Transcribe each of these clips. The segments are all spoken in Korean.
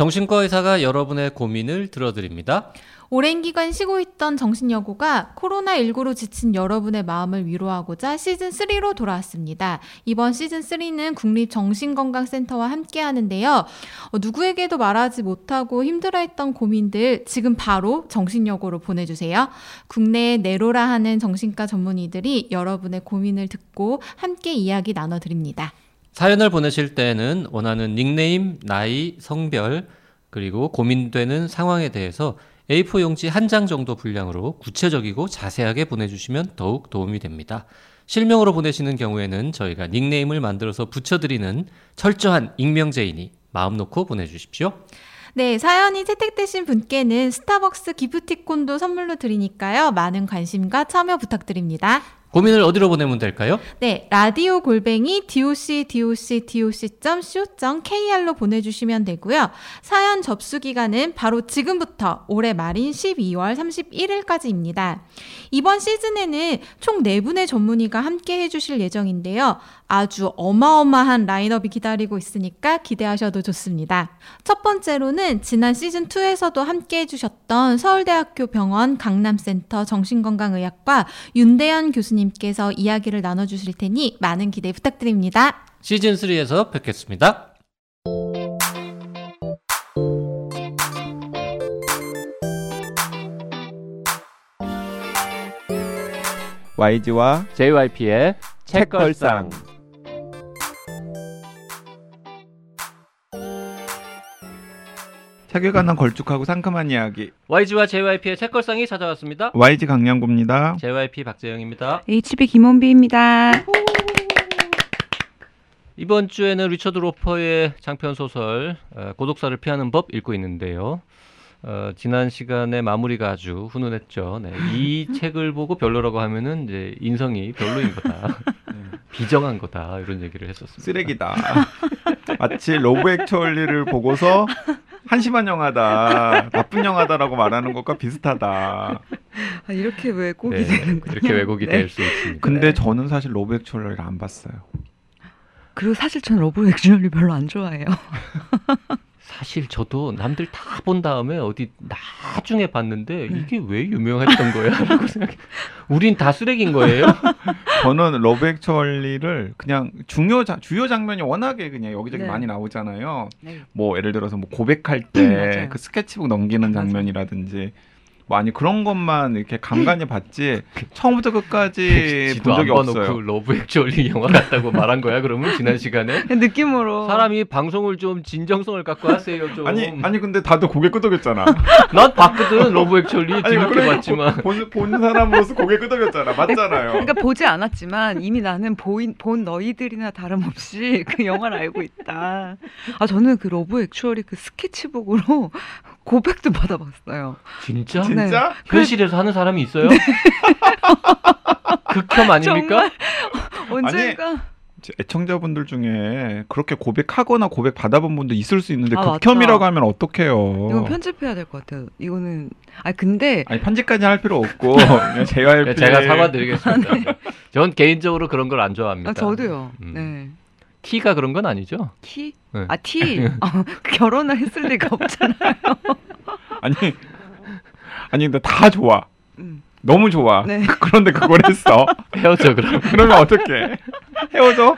정신과 의사가 여러분의 고민을 들어드립니다. 오랜 기간 쉬고 있던 정신여고가 코로나19로 지친 여러분의 마음을 위로하고자 시즌3로 돌아왔습니다. 이번 시즌3는 국립정신건강센터와 함께 하는데요. 어, 누구에게도 말하지 못하고 힘들어했던 고민들 지금 바로 정신여고로 보내주세요. 국내에 내로라 하는 정신과 전문의들이 여러분의 고민을 듣고 함께 이야기 나눠드립니다. 사연을 보내실 때는 원하는 닉네임, 나이, 성별, 그리고 고민되는 상황에 대해서 A4 용지 한 장 정도 분량으로 구체적이고 자세하게 보내주시면 더욱 도움이 됩니다. 실명으로 보내시는 경우에는 저희가 닉네임을 만들어서 붙여드리는 철저한 익명제이니 마음 놓고 보내주십시오. 네, 사연이 채택되신 분께는 스타벅스 기프티콘도 선물로 드리니까요. 많은 관심과 참여 부탁드립니다. 고민을 어디로 보내면 될까요? 네, 라디오 골뱅이 doc doc doc.co.kr로 보내주시면 되고요. 사연 접수 기간은 바로 지금부터 올해 말인 12월 31일까지입니다. 이번 시즌에는 총 4분의 전문의가 함께 해주실 예정인데요. 아주 어마어마한 라인업이 기다리고 있으니까 기대하셔도 좋습니다. 첫 번째로는 지난 시즌2에서도 함께 해주셨던 서울대학교 병원 강남센터 정신건강의학과 윤대현 교수님께서 이야기를 나눠주실 테니 많은 기대 부탁드립니다. 시즌3에서 뵙겠습니다. YG와 JYP의 책걸상. 책에 관한 걸쭉하고 상큼한 이야기 YG와 JYP의 책걸상이 찾아왔습니다. YG 강량구입니다. JYP 박재영입니다. HB 김원비입니다. 이번 주에는 리처드 로퍼의 장편 소설 어, 고독사를 피하는 법 읽고 있는데요. 어, 지난 시간에 마무리가 아주 훈훈했죠. 네, 이 책을 보고 별로라고 하면은 이제 인성이 별로인 거다, 비정한 거다 이런 얘기를 했었습니다. 쓰레기다. 마치 로브 액츄얼리를 보고서 한심한 영화다, 나쁜 영화다라고 말하는 것과 비슷하다. 아, 이렇게 왜곡이 네, 되는군요. 이렇게 왜곡이 네. 될수 있습니다. 근데 네. 저는 사실 러브 액츄얼리를 안 봤어요. 그리고 사실 전 러브 액츄얼리 별로 안 좋아해요. 사실 저도 남들 다 본 다음에 어디 나중에 봤는데 네. 이게 왜 유명했던 거야? 라고 생각해. 우린 다 쓰레기인 거예요? 저는 러브 액츄얼리를 그냥 중요 자, 주요 장면이 워낙에 그냥 여기저기 네. 많이 나오잖아요. 네. 뭐 예를 들어서 뭐 고백할 음, 때 맞아요. 그 스케치북 넘기는. 장면이라든지 뭐 아니 그런 것만 이렇게 간간히 봤지 처음부터 끝까지 지도 본 적이 없어요. 러브 액츄얼리 영화 같다고 말한 거야? 그러면 지난 시간에 느낌으로 사람이 방송을 좀 진정성을 갖고 하세요 좀. 아니 아니 근데 다들 고개 끄덕였잖아. 난 봤거든 러브 액츄얼리 그래, 봤지만. 본, 본 사람으로서 고개 끄덕였잖아. 맞잖아요. 그러니까 보지 않았지만 이미 나는 보인, 본 너희들이나 다름없이 그 영화를 알고 있다. 아 저는 그 러브 액츄얼리 그 스케치북으로 고백도 받아봤어요. 진짜? 진짜? 현실에서 하는 사람이 있어요? 극혐 아닙니까? 정말 언젠가 애청자분들 중에 그렇게 고백하거나 고백 받아본 분도 있을 수 있는데 아, 극혐이라고 맞다. 하면 어떡해요. 이건 편집해야 될 것 같아요. 이거는 아 근데 아니 편집까지 할 필요 없고 JYP 네, 제가 사과드리겠습니다. 전 개인적으로 그런 걸 안 좋아합니다. 아, 저도요. 음. 네. T가 그런 건 아니죠? 티? 네. 아 티. 어, 결혼을 했을 리가 없잖아요. 아니 아니 근데 다 좋아. 음. 너무 좋아. 네. 그런데 그걸 했어. 헤어져 그럼. 그러면 어떡해? 헤어져?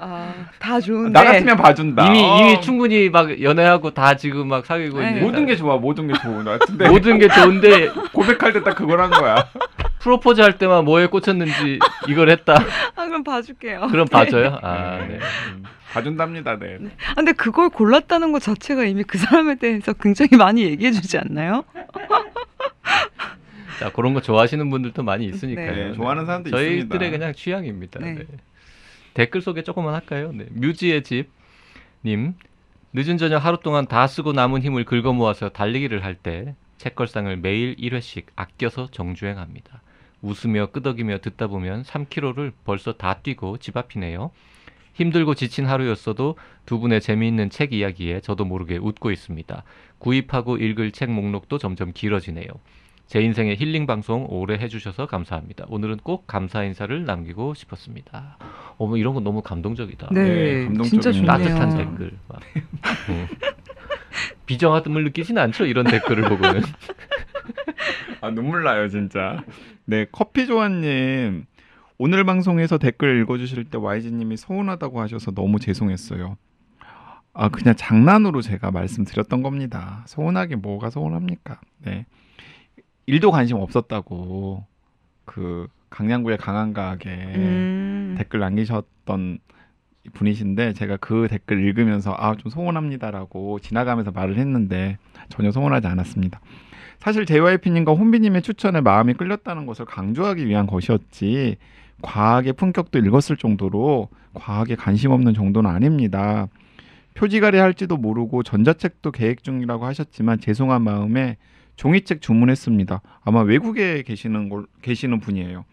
아 다 좋은데 나 같으면 봐준다. 이미 어. 이미 충분히 막 연애하고 다 지금 막 사귀고 네. 있는 모든 게 좋아. 모든 게 좋은 것 같은데 모든 게 좋은데 고백할 때 딱 그걸 한 거야. 프로포즈 할 때만 뭐에 꽂혔는지 이걸 했다. 아 그럼 봐줄게요. 그럼 봐줘요. 아, 네. 음, 봐준답니다. 네. 아, 근데 그걸 골랐다는 것 자체가 이미 그 사람에 대해서 굉장히 많이 얘기해주지 않나요? 자 그런 거 좋아하시는 분들도 많이 있으니까요. 네, 좋아하는 사람도 저희들의 있습니다. 그냥 취향입니다. 네. 네. 댓글 소개 조금만 할까요? 네. 뮤지의 집님 늦은 저녁 하루 동안 다 쓰고 남은 힘을 긁어 모아서 달리기를 할 때 책걸상을 매일 1회씩 아껴서 정주행합니다. 웃으며 끄덕이며 듣다 보면 3km를 벌써 다 뛰고 집 앞이네요. 힘들고 지친 하루였어도 두 분의 재미있는 책 이야기에 저도 모르게 웃고 있습니다. 구입하고 읽을 책 목록도 점점 길어지네요. 제 인생의 힐링 방송 오래 해주셔서 감사합니다. 오늘은 꼭 감사 인사를 남기고 싶었습니다. 어머 이런 거 너무 감동적이다. 네, 네, 감동적인 진짜 좋네요. 따뜻한 댓글. 막. 음. 비정함을 느끼진 않죠 이런 댓글을 보고는. 아 눈물 나요 진짜. 네 커피 조아님 오늘 방송에서 댓글 읽어주실 때 YG님이 서운하다고 하셔서 너무 죄송했어요. 아 그냥 장난으로 제가 말씀드렸던 겁니다. 서운하게 뭐가 서운합니까? 네 일도 관심 없었다고 그 강양구의 강한가하게 음. 댓글 남기셨던 분이신데 제가 그 댓글 읽으면서 아 좀 서운합니다라고 지나가면서 말을 했는데 전혀 서운하지 않았습니다. 사실 JYP님과 혼비님의 추천에 마음이 끌렸다는 것을 강조하기 위한 것이었지 과학의 품격도 읽었을 정도로 과학에 관심 없는 정도는 아닙니다. 표지가리 할지도 모르고 전자책도 계획 중이라고 하셨지만 죄송한 마음에 종이책 주문했습니다. 아마 외국에 계시는 걸 계시는 분이에요.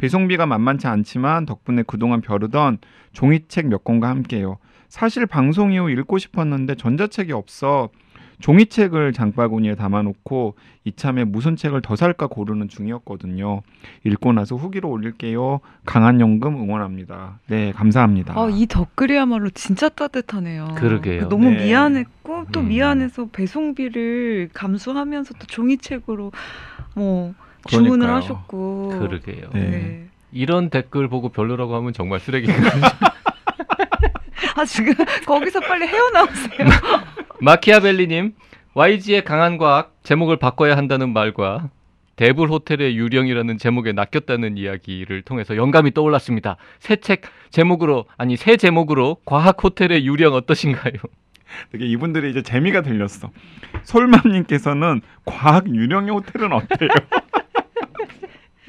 배송비가 만만치 않지만 덕분에 그동안 벼르던 종이책 몇 권과 함께요. 사실 방송 이후 읽고 싶었는데 전자책이 없어 종이책을 장바구니에 담아놓고 이참에 무슨 책을 더 살까 고르는 중이었거든요. 읽고 나서 후기로 올릴게요. 강한 연금 응원합니다. 네, 감사합니다. 아, 이 댓글이야말로 진짜 따뜻하네요. 그러게요. 너무 네. 미안했고 또 음. 미안해서 배송비를 감수하면서 또 종이책으로 뭐 주문을 그러니까요. 하셨고. 그러게요. 네. 네. 이런 댓글 보고 별로라고 하면 정말 쓰레기. 아 지금 거기서 빨리 헤어나오세요. 마키아벨리님, YG의 강한 과학 제목을 바꿔야 한다는 말과 대불 호텔의 유령이라는 제목에 낚였다는 이야기를 통해서 영감이 떠올랐습니다. 새 책 제목으로 아니 새 제목으로 과학 호텔의 유령 어떠신가요? 되게 이분들이 이제 재미가 들렸어. 솔맘님께서는 과학 유령의 호텔은 어때요?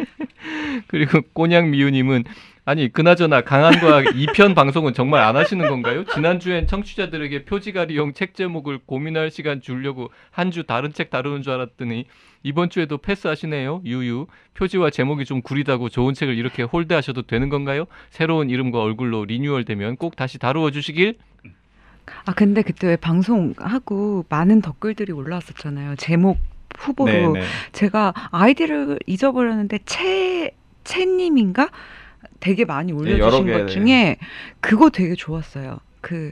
그리고 꼬냥 미우님은 아니 그나저나 강한 과학 2편 방송은 정말 안 하시는 건가요? 지난주엔 청취자들에게 표지가리용 책 제목을 고민할 시간 주려고 한 주 다른 책 다루는 줄 알았더니 이번 주에도 패스하시네요. 유유. 표지와 제목이 좀 구리다고 좋은 책을 이렇게 홀드하셔도 되는 건가요? 새로운 이름과 얼굴로 리뉴얼되면 꼭 다시 다루어 주시길. 아 근데 그때 왜 방송하고 많은 댓글들이 올라왔었잖아요. 제목 후보로 네, 네. 제가 아이디를 잊어버렸는데 채 채님인가 되게 많이 여러 올려주신 개, 것 네. 중에 그거 되게 좋았어요. 그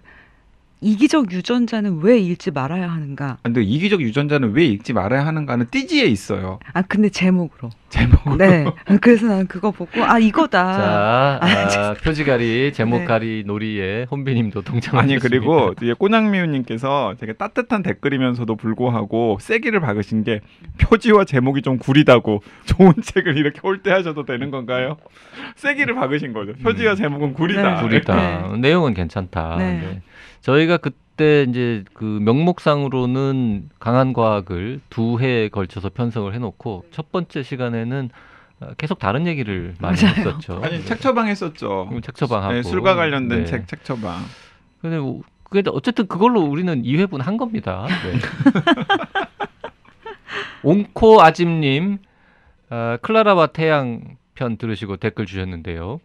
이기적 유전자는 왜 읽지 말아야 하는가? 아, 근데 이기적 유전자는 왜 읽지 말아야 하는가는 띠지에 있어요. 아 근데 제목으로. 제목으로. 네. 그래서 나는 그거 보고 아 이거다. 자, 아, 아, 표지가리 제목 네. 가리 놀이에 혼비님도 동참하셨습니다. 아니 그리고 뒤에 꼬냥미우님께서 되게 따뜻한 댓글이면서도 불구하고 세기를 박으신 게 표지와 제목이 좀 구리다고 좋은 책을 이렇게 홀대하셔도 되는 건가요? 세기를 박으신 거죠. 표지와 음. 제목은 구리다. 네. 구리다. 내용은 괜찮다. 네. 네. 저희가 그때 이제 그 명목상으로는 강한 과학을 두 해에 걸쳐서 편성을 해놓고 첫 번째 시간에는 어, 계속 다른 얘기를 많이 맞아요. 했었죠. 아니 책 처방 했었죠. 그럼 책처방하고 네, 술과 관련된 네. 책 책 처방. 근데 뭐- 근데 어쨌든 그걸로 우리는 2회분 한 겁니다. 네. 옹코 아짐님, 어, 클라라와 태양 편 들으시고 댓글 주셨는데요.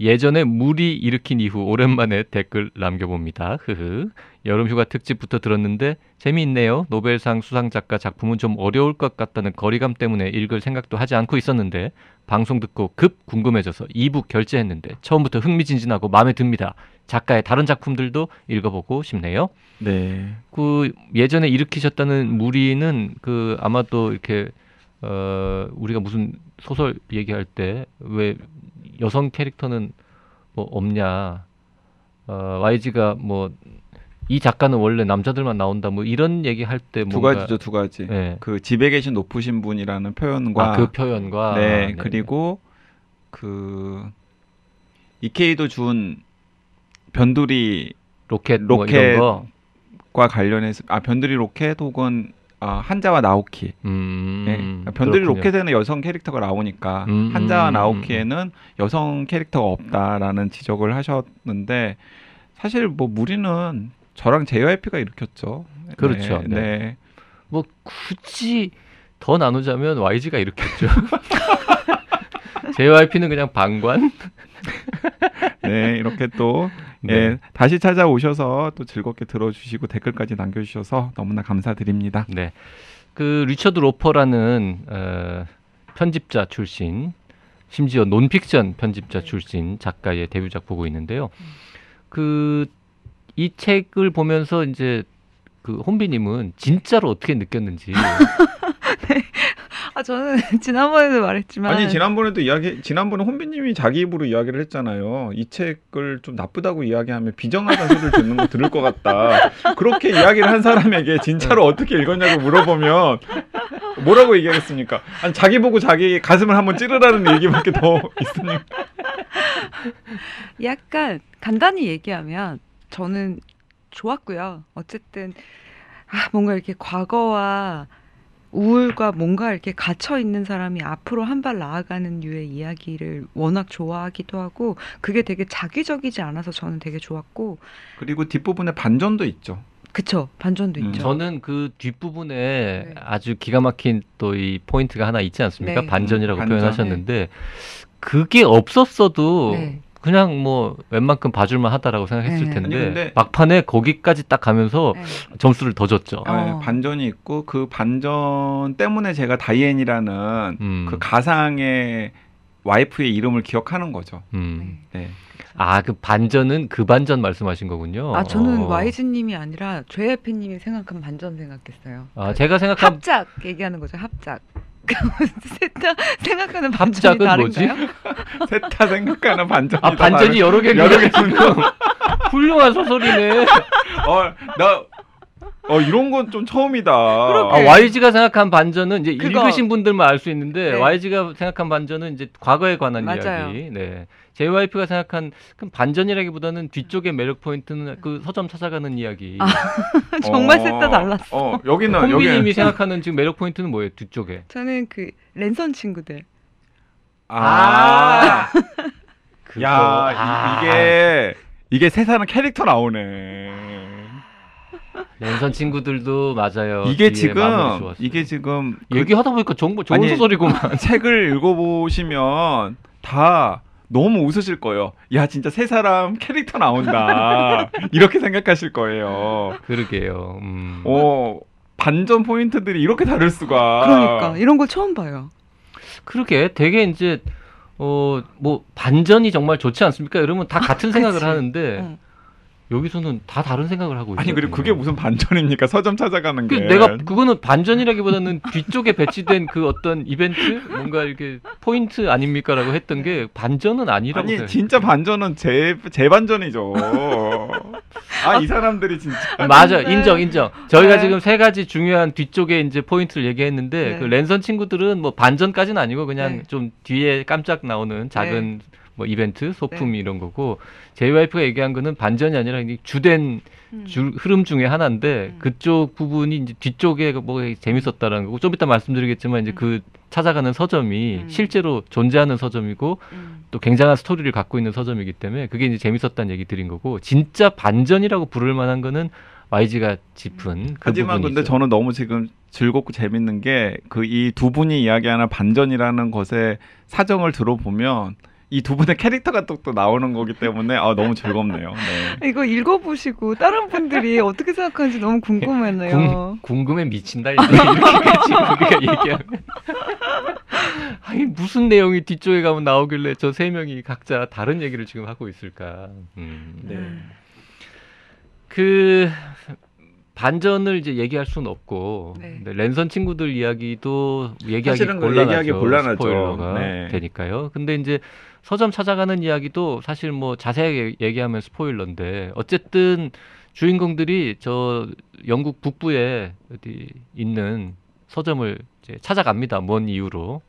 예전에 물이 일으킨 이후 오랜만에 댓글 남겨봅니다. 흐흐. 여름휴가 특집부터 들었는데 재미있네요. 노벨상 수상 작가 작품은 좀 어려울 것 같다는 거리감 때문에 읽을 생각도 하지 않고 있었는데 방송 듣고 급 궁금해져서 2부 결제했는데 처음부터 흥미진진하고 마음에 듭니다. 작가의 다른 작품들도 읽어보고 싶네요. 네. 그 예전에 일으키셨다는 무리는 그 아마도 이렇게 어 우리가 무슨 소설 얘기할 때 왜 여성 캐릭터는 뭐 없냐 어 YG가 뭐 이 작가는 원래 남자들만 나온다 뭐 이런 얘기 할 때 두 가지죠, 두 가지. 예. 그 집에 계신 높으신 분이라는 표현과 아, 그 표현과 네, 네. 그리고 그 이케이도 준 변두리 로켓 뭐 로켓 이런 거와 관련해서 아 변두리 로켓 혹은 아, 한자와 나오키. 음, 네. 그러니까 변두리 그렇군요. 로켓에는 여성 캐릭터가 나오니까 음, 한자와 음, 나오키에는 여성 캐릭터가 없다라는 지적을 하셨는데 사실 뭐 물의는 저랑 JYP가 일으켰죠. 그렇죠. 네. 네. 네. 뭐 굳이 더 나누자면 YG가 일으켰죠. JYP는 그냥 방관. 네, 이렇게 또 네. 예, 다시 찾아오셔서 또 즐겁게 들어주시고 댓글까지 남겨주셔서 너무나 감사드립니다. 네. 그 리처드 로퍼라는 어, 편집자 출신, 심지어 논픽션 편집자 출신 작가의 데뷔작 보고 있는데요. 그 이 책을 보면서 이제 그 혼비님은 진짜로 어떻게 느꼈는지 아 저는 지난번에도 말했지만 아니 지난번에도 이야기 지난번에 혼비님이 자기 입으로 이야기를 했잖아요. 이 책을 좀 나쁘다고 이야기하면 비정하다는 소리를 듣는 거 들을 것 같다. 그렇게 이야기를 한 사람에게 진짜로 어떻게 읽었냐고 물어보면 뭐라고 얘기하겠습니까? 아니 자기 보고 자기 가슴을 한번 찌르라는 얘기밖에 더 있으니까. 약간 간단히 얘기하면 저는 좋았고요. 어쨌든 아, 뭔가 이렇게 과거와 우울과 뭔가 이렇게 갇혀 있는 사람이 앞으로 한 발 나아가는 류의 이야기를 워낙 좋아하기도 하고 그게 되게 자기적이지 않아서 저는 되게 좋았고 그리고 뒷부분에 반전도 있죠. 그쵸 반전도 음. 있죠. 저는 그 뒷부분에 네. 아주 기가 막힌 또 이 포인트가 하나 있지 않습니까? 네. 반전이라고 반전. 표현하셨는데 그게 없었어도 네. 그냥 뭐 웬만큼 봐줄만 하다라고 생각했을 네. 텐데 아니, 근데- 막판에 거기까지 딱 가면서 네. 점수를 더 줬죠. 어. 네, 반전이 있고 그 반전 때문에 제가 다이앤이라는 음. 그 가상의 와이프의 이름을 기억하는 거죠. 음. 네. 아, 그 반전은 그 반전 말씀하신 거군요. 아 저는 어. YG님이 아니라 죄해피님이 생각한 반전 생각했어요. 아, 제가 생각한 합작 얘기하는 거죠. 합작. 셋다 생각하는 반전이? 다른가요? 셋다 생각하는 반전이 아, 반전이 여러 개 여러 개 지금 훌륭한 소설이네. 어나 어 이런 건 좀 처음이다. 아, 네. YG가 생각한 반전은 이제 그거. 읽으신 분들만 알 수 있는데 네. YG가 생각한 반전은 이제 과거에 관한 맞아요. 이야기. 네. JYP가 생각한 그 반전이라기보다는 뒤쪽의 매력 포인트는 그 서점 찾아가는 이야기. 아, 정말 어, 셋다 달랐어. 어 여기는 혼비님이 여기 생각하는 지금 매력 포인트는 뭐예요? 뒤쪽에. 저는 그 랜선 친구들. 아, 그거. 야 아. 이- 이게 이게 세상에 캐릭터 나오네. 랜선 친구들도 맞아요. 이게 지금. 이게 지금 그 얘기하다 보니까 정말 좋은 아니, 소설이구만. 책을 읽어보시면 다 너무 웃으실 거예요. 야 진짜 세 사람 캐릭터 나온다. 이렇게 생각하실 거예요. 그러게요. 음. 어 반전 포인트들이 이렇게 다를 수가. 그러니까 이런 걸 처음 봐요. 그러게 되게 이제 어 뭐 반전이 정말 좋지 않습니까? 이러면 다 같은 생각을 그치. 하는데 응. 여기서는 다 다른 생각을 하고 있어요. 아니 그리고 그게 무슨 반전입니까? 서점 찾아가는 그 게. 내가 그거는 반전이라기보다는 뒤쪽에 배치된 그 어떤 이벤트 뭔가 이렇게 포인트 아닙니까라고 했던 게 반전은 아니라고 아니. 진짜 반전은 제 재반전이죠. 아 이 사람들이 진짜. 맞아 인정 인정 저희가 네. 지금 세 가지 중요한 뒤쪽에 이제 포인트를 얘기했는데 네. 그 랜선 친구들은 뭐 반전까지는 아니고 그냥 네. 좀 뒤에 깜짝 나오는 작은 뭐 이벤트 소품 네. 이런 거고 JYP가 얘기한 거는 반전이 아니라 주된 음. 줄 흐름 중에 하나인데 음. 그쪽 부분이 이제 뒤쪽에 뭐 재밌었다라는 거고 좀 이따 말씀드리겠지만 이제 음. 그 찾아가는 서점이 음. 실제로 존재하는 서점이고 음. 또 굉장한 스토리를 갖고 있는 서점이기 때문에 그게 이제 재밌었다는 얘기 드린 거고 진짜 반전이라고 부를 만한 거는 YG가 짚은 그 하지만 부분이죠. 근데 저는 너무 지금 즐겁고 재밌는 게 그 이 두 분이 이야기하는 반전이라는 것의 사정을 들어보면 이 두 분의 캐릭터가 또, 또 나오는 거기 때문에 아 너무 즐겁네요. 네. 이거 읽어보시고 다른 분들이 어떻게 생각하는지 너무 궁금했네요. 궁, 궁금해 미친다 이렇게까지 우리가 얘기하면 아니 무슨 내용이 뒤쪽에 가면 나오길래 저 세 명이 각자 다른 얘기를 지금 하고 있을까 음. 네. 그 반전을 이제 얘기할 수는 없고 네. 랜선 친구들 이야기도 얘기하기 곤란하죠. 얘기하기 곤란하죠. 스포일러가 네. 되니까요. 근데 이제 서점 찾아가는 이야기도 사실 뭐 자세하게 얘기하면 스포일러인데 어쨌든 주인공들이 저 영국 북부에 어디 있는 서점을 이제 찾아갑니다. 뭔 이유로.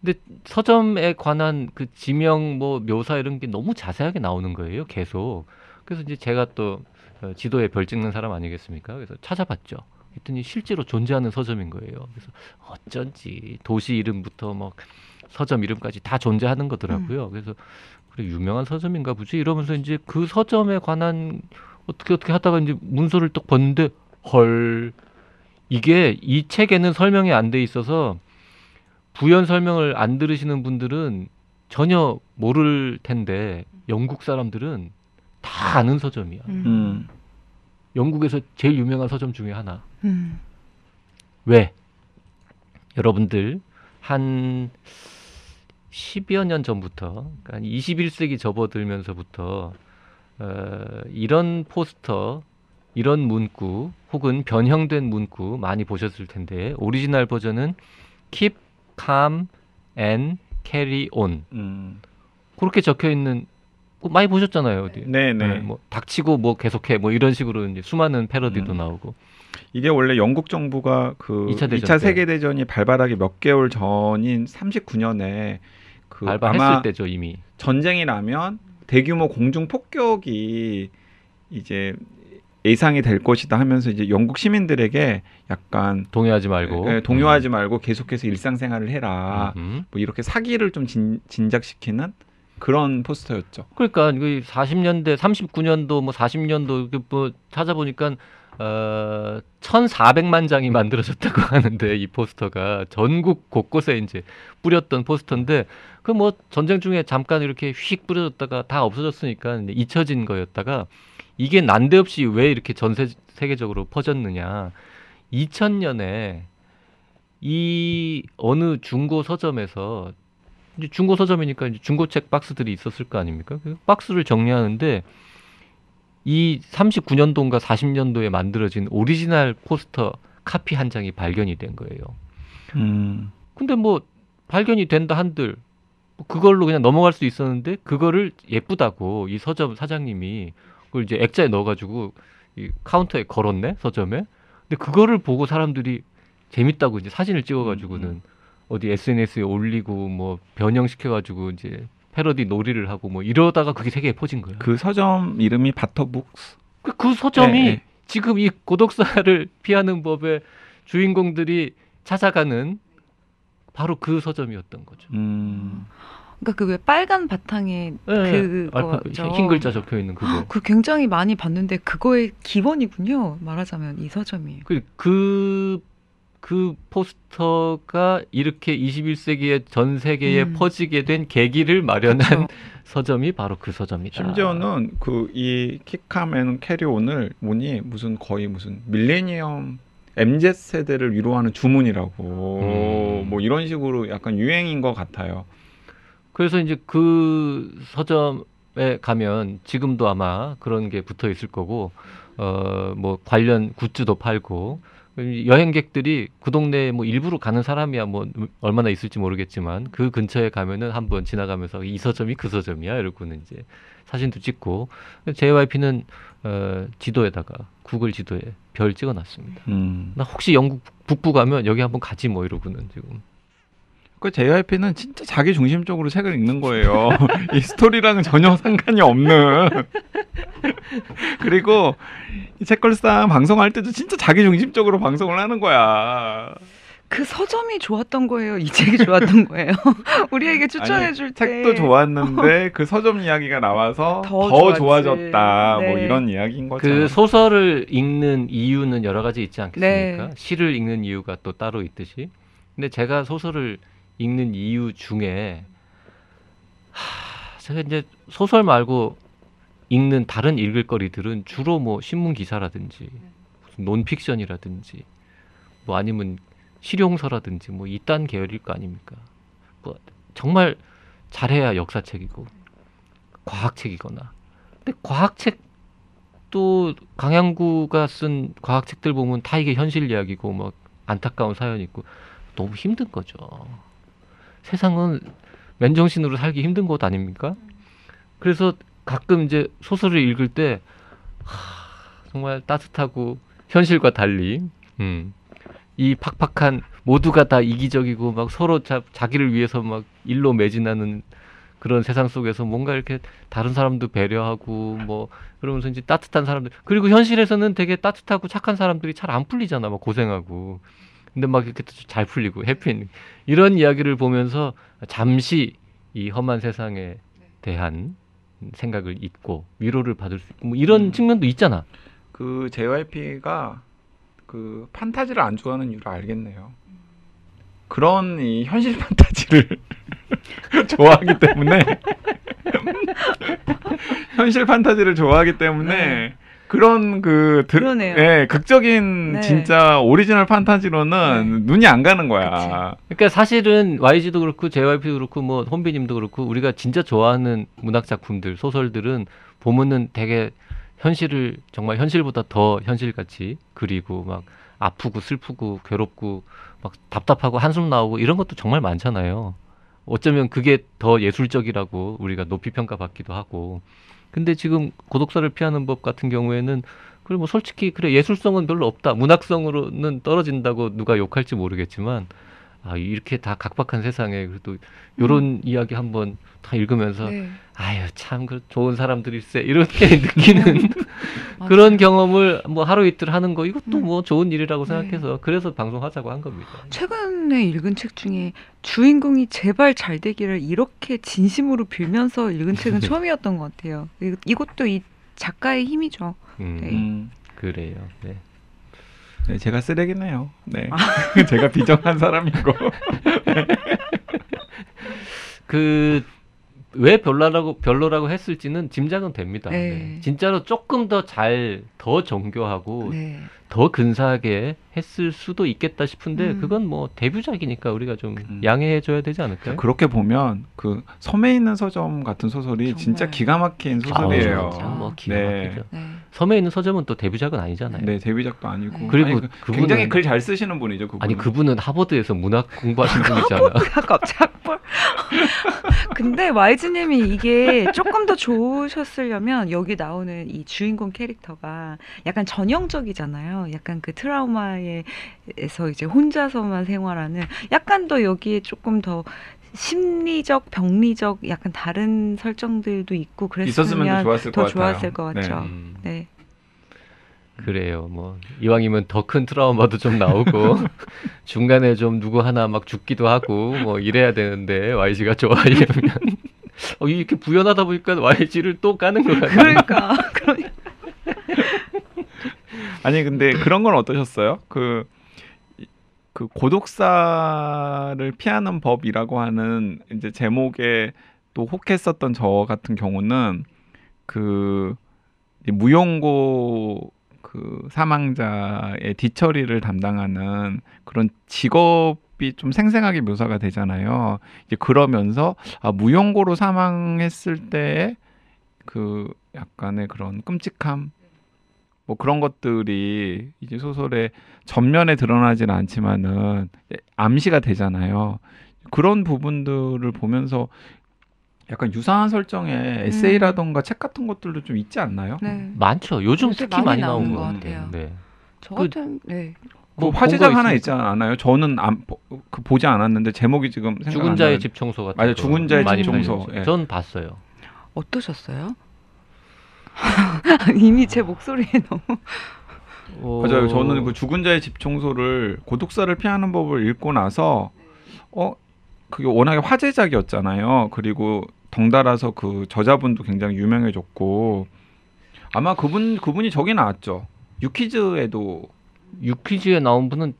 근데 서점에 관한 그 지명 뭐 묘사 이런 게 너무 자세하게 나오는 거예요. 계속. 그래서 이제 제가 또 어, 지도에 별 찍는 사람 아니겠습니까? 그래서 찾아봤죠. 했더니 실제로 존재하는 서점인 거예요. 그래서 어쩐지 도시 이름부터 뭐 서점 이름까지 다 존재하는 거더라고요. 그래서 그래 유명한 서점인가 보지 이러면서 이제 그 서점에 관한 어떻게 어떻게 하다가 이제 문서를 딱 봤는데 헐 이게 이 책에는 설명이 안 돼 있어서 부연 설명을 안 들으시는 분들은 전혀 모를 텐데 영국 사람들은 다 아는 서점이야. 음. 음. 영국에서 제일 유명한 서점 중에 하나. 음. 왜? 여러분들 한 10여 년 전부터 그러니까 21세기 접어들면서부터 어, 이런 포스터, 이런 문구 혹은 변형된 문구 많이 보셨을 텐데 오리지널 버전은 Keep Calm and Carry On 음. 그렇게 적혀 있는 거 많이 보셨잖아요 어디. 네네. 네, 뭐 닥치고 뭐 계속해 뭐 이런 식으로 이제 수많은 패러디도 음. 나오고 이게 원래 영국 정부가 그 이차 2차, 대전 때. 세계 대전이 발발하기 몇 개월 전인 39년에 그 아마 때죠 이미. 전쟁이 나면 대규모 공중 폭격이 이제 예상이 될 것이다 하면서 이제 영국 시민들에게 약간 동요하지 말고. 예, 동요하지 말고 계속해서 일상생활을 해라. 음. 뭐 이렇게 사기를 좀 진, 진작시키는 그런 포스터였죠. 그러니까 그 40년대, 39년도 뭐 40년도 이렇게 뭐 찾아보니까 어 1,400만 장이 만들어졌다고 하는데 이 포스터가 전국 곳곳에 이제 뿌렸던 포스터인데 그 뭐 전쟁 중에 잠깐 이렇게 휙 뿌려졌다가 다 없어졌으니까 잊혀진 거였다가 이게 난데없이 왜 이렇게 전 세, 세계적으로 퍼졌느냐? 2000년에 이 어느 중고 서점에서 중고 서점이니까 중고책 박스들이 있었을 거 아닙니까? 그 박스를 정리하는데 이 39년도인가 40년도에 만들어진 오리지널 포스터 카피 한 장이 발견이 된 거예요. 음. 근데 뭐 발견이 된다 한들 뭐 그걸로 그냥 넘어갈 수 있었는데 그거를 예쁘다고 이 서점 사장님이 그걸 이제 액자에 넣어가지고 이 카운터에 걸었네 서점에. 근데 그거를 보고 사람들이 재밌다고 이제 사진을 찍어가지고는 음, 어디 SNS에 올리고 뭐 변형시켜가지고 이제 패러디 놀이를 하고 뭐 이러다가 그게 세계에 퍼진 거예요. 그 서점 이름이 바터북스. 그, 그 서점이 네, 네. 지금 이 고독사를 피하는 법의 주인공들이 찾아가는 바로 그 서점이었던 거죠. 음. 그러니까 그 왜 빨간 바탕에 네, 그거죠. 알파- 흰 글자 적혀 있는 그거. 그 굉장히 많이 봤는데 그거의 기본이군요. 말하자면 이 서점이. 그, 그, 그 포스터가 이렇게 21세기에 전 세계에 음. 퍼지게 된 계기를 마련한 그쵸. 서점이 바로 그 서점이다. 심지어는 그이 킥함앤 캐리온을 뭐니 무슨 거의 무슨 밀레니엄 MZ 세대를 위로하는 주문이라고 음. 뭐 이런 식으로 약간 유행인 것 같아요. 그래서 이제 그 서점에 가면 지금도 아마 그런 게 붙어 있을 거고 어 뭐 관련 굿즈도 팔고 여행객들이 그 동네에 뭐 일부러 가는 사람이야 뭐 얼마나 있을지 모르겠지만 그 근처에 가면은 한번 지나가면서 이 서점이 그 서점이야 이러고는 이제 사진도 찍고 JYP는 어 지도에다가 구글 지도에 별 찍어놨습니다. 음. 나 혹시 영국 북부 가면 여기 한번 가지 뭐 이러고는 지금 그 JYP는 진짜 자기 중심적으로 책을 읽는 거예요. 이 스토리랑은 전혀 상관이 없는. 그리고 이 책걸상 방송할 때도 진짜 자기 중심적으로 방송을 하는 거야. 그 서점이 좋았던 거예요. 이 책이 좋았던 거예요. 우리에게 추천해 줄 때. 책도 좋았는데 그 서점 이야기가 나와서 더 더. 좋아졌다. 뭐 네. 이런 이야기인 거죠. 그 소설을 읽는 이유는 여러 가지 있지 않겠습니까? 네. 시를 읽는 이유가 또 따로 있듯이. 근데 제가 소설을 읽는 이유 중에 하, 제가 이제 소설 말고 읽는 다른 읽을 거리들은 주로 뭐 신문 기사라든지 무슨 논픽션이라든지 뭐 아니면 실용서라든지 뭐 이딴 계열일 거 아닙니까? 뭐 정말 잘해야 역사책이고 과학책이거나. 근데 과학책 또 강양구가 쓴 과학책들 보면 다 이게 현실 이야기고 뭐 안타까운 사연이 있고 너무 힘든 거죠. 세상은 맨정신으로 살기 힘든 곳 아닙니까? 그래서 가끔 이제 소설을 읽을 때 하, 정말 따뜻하고 현실과 달리 음, 이 팍팍한 모두가 다 이기적이고 막 서로 자, 자기를 위해서 막 일로 매진하는 그런 세상 속에서 뭔가 이렇게 다른 사람도 배려하고 뭐 그러면서 이제 따뜻한 사람들 그리고 현실에서는 되게 따뜻하고 착한 사람들이 잘 안 풀리잖아 막 고생하고 근데 막 이렇게 또잘 풀리고 해피엔딩 이런 이야기를 보면서 잠시 이 험한 세상에 대한 생각을 잊고 위로를 받을 수 있고 뭐 이런 음. 측면도 있잖아 그 JYP가 그 판타지를 안 좋아하는 이유를 알겠네요. 그런 이 현실 판타지를 좋아하기 때문에 현실 판타지를 좋아하기 때문에 네. 그 그런 그 드, 그러네요. 예, 극적인 네. 진짜 오리지널 판타지로는 눈이 안 가는 거야. 그러니까 사실은 YG도 그렇고 JYP도 그렇고 뭐 혼비님도 그렇고 우리가 진짜 좋아하는 문학 작품들 소설들은 보면은 되게 현실을 정말 현실보다 더 현실같이 그리고 막 아프고 슬프고 괴롭고 막 답답하고 한숨 나오고 이런 것도 정말 많잖아요. 어쩌면 그게 더 예술적이라고 우리가 높이 평가받기도 하고. 근데 지금 고독사를 피하는 법 같은 경우에는 그래 뭐 솔직히 그래 예술성은 별로 없다. 문학성으로는 떨어진다고 누가 욕할지 모르겠지만 아 이렇게 다 각박한 세상에 그래도 요런 이야기 한번 다 읽으면서 네. 아유 참 그 좋은 사람들일세 이렇게 느끼는 그런 경험을 뭐 하루 이틀 하는 거 이것도 음. 뭐 좋은 일이라고 네. 생각해서 그래서 방송하자고 한 겁니다. 최근에 읽은 책 중에 주인공이 제발 잘 되기를 이렇게 진심으로 빌면서 읽은 책은 처음이었던 것 같아요. 이- 이것도 이 작가의 힘이죠. 음, 네. 음, 그래요. 네. 네, 제가 쓰레기네요. 네, 아. 제가 비정한 사람이고. 그 왜 별로라고 별로라고 했을지는 짐작은 됩니다. 네. 네. 진짜로 조금 더 잘더 정교하고 네. 더 근사하게 했을 수도 있겠다 싶은데 음. 그건 뭐 데뷔작이니까 우리가 좀 음. 양해해 줘야 되지 않을까요? 그렇게 보면 그 섬에 있는 서점 같은 소설이 정말. 진짜 기가 막힌 아, 소설이에요. 맞아. 뭐 기가 네. 막히죠. 네. 섬에 있는 서점은 또 데뷔작은 아니잖아요. 네, 데뷔작도 아니고. 네. 그리고 아니, 그- 그분은 굉장히 글 잘 쓰시는 분이죠. 그분. 아니 그분은 하버드에서 문학 공부하신 분이잖아. 갑자기 악벌. 근데 YG님이 이게 조금 더 좋으셨으려면 여기 나오는 이 주인공 캐릭터가 약간 전형적이 잖아요. 약간 그 트라우마에서 이제 혼자서만 생활하는 약간 더 여기에 조금 더 심리적, 병리적 약간 다른 설정들도 있고 그랬으면 더 좋았을 더것 같아요. 좋았을 것 같죠. 음, 네. 그래요. 뭐 이왕이면 더 큰 트라우마도 좀 나오고 중간에 좀 누구 하나 막 죽기도 하고 뭐 이래야 되는데 YG가 좋아하려면 어, 이렇게 부연하다 보니까 YG를 또 까는 것 같아요. 그러니까 아니 근데 그런 건 어떠셨어요? 그, 이- 그 고독사를 피하는 법이라고 하는 이제 제목에 또 혹했었던 저 같은 경우는 그이 무용고 그 사망자의 뒤처리를 담당하는 그런 직업이 좀 생생하게 묘사가 되잖아요. 이제 그러면서 아 무용고로 사망했을 때의 그 약간의 그런 끔찍함 뭐 그런 것들이 이제 소설의 전면에 드러나지는 않지만은 암시가 되잖아요. 그런 부분들을 보면서 약간 유사한 설정의 에세이라던가 책 같은 것들도 좀 있지 않나요? 네. 많죠. 요즘 특히 많이 많이 나온 나오는 것것 같아요. 네. 저 그- 같은 네. 뭐본 화제작 거 하나 있으니까. 있지 않아요? 저는 안, 보- 그 보지 않았는데 제목이 지금 생각 죽은 안 자의. 집 청소 같은 맞아요. 거 죽은 자의 집 청소. 예. 전 봤어요. 어떠셨어요? 이미 제 목소리에 너무 어, 맞아요. 저는 그 죽은 자의 집 청소를 고독사를 피하는 법을 읽고 나서 어 그게 워낙에 화제작이었잖아요. 그리고 덩달아서 그 저자분도 굉장히 유명해졌고 아마 그분 그분이 저기 나왔죠. 유키즈에도 유퀴즈에 나온 분은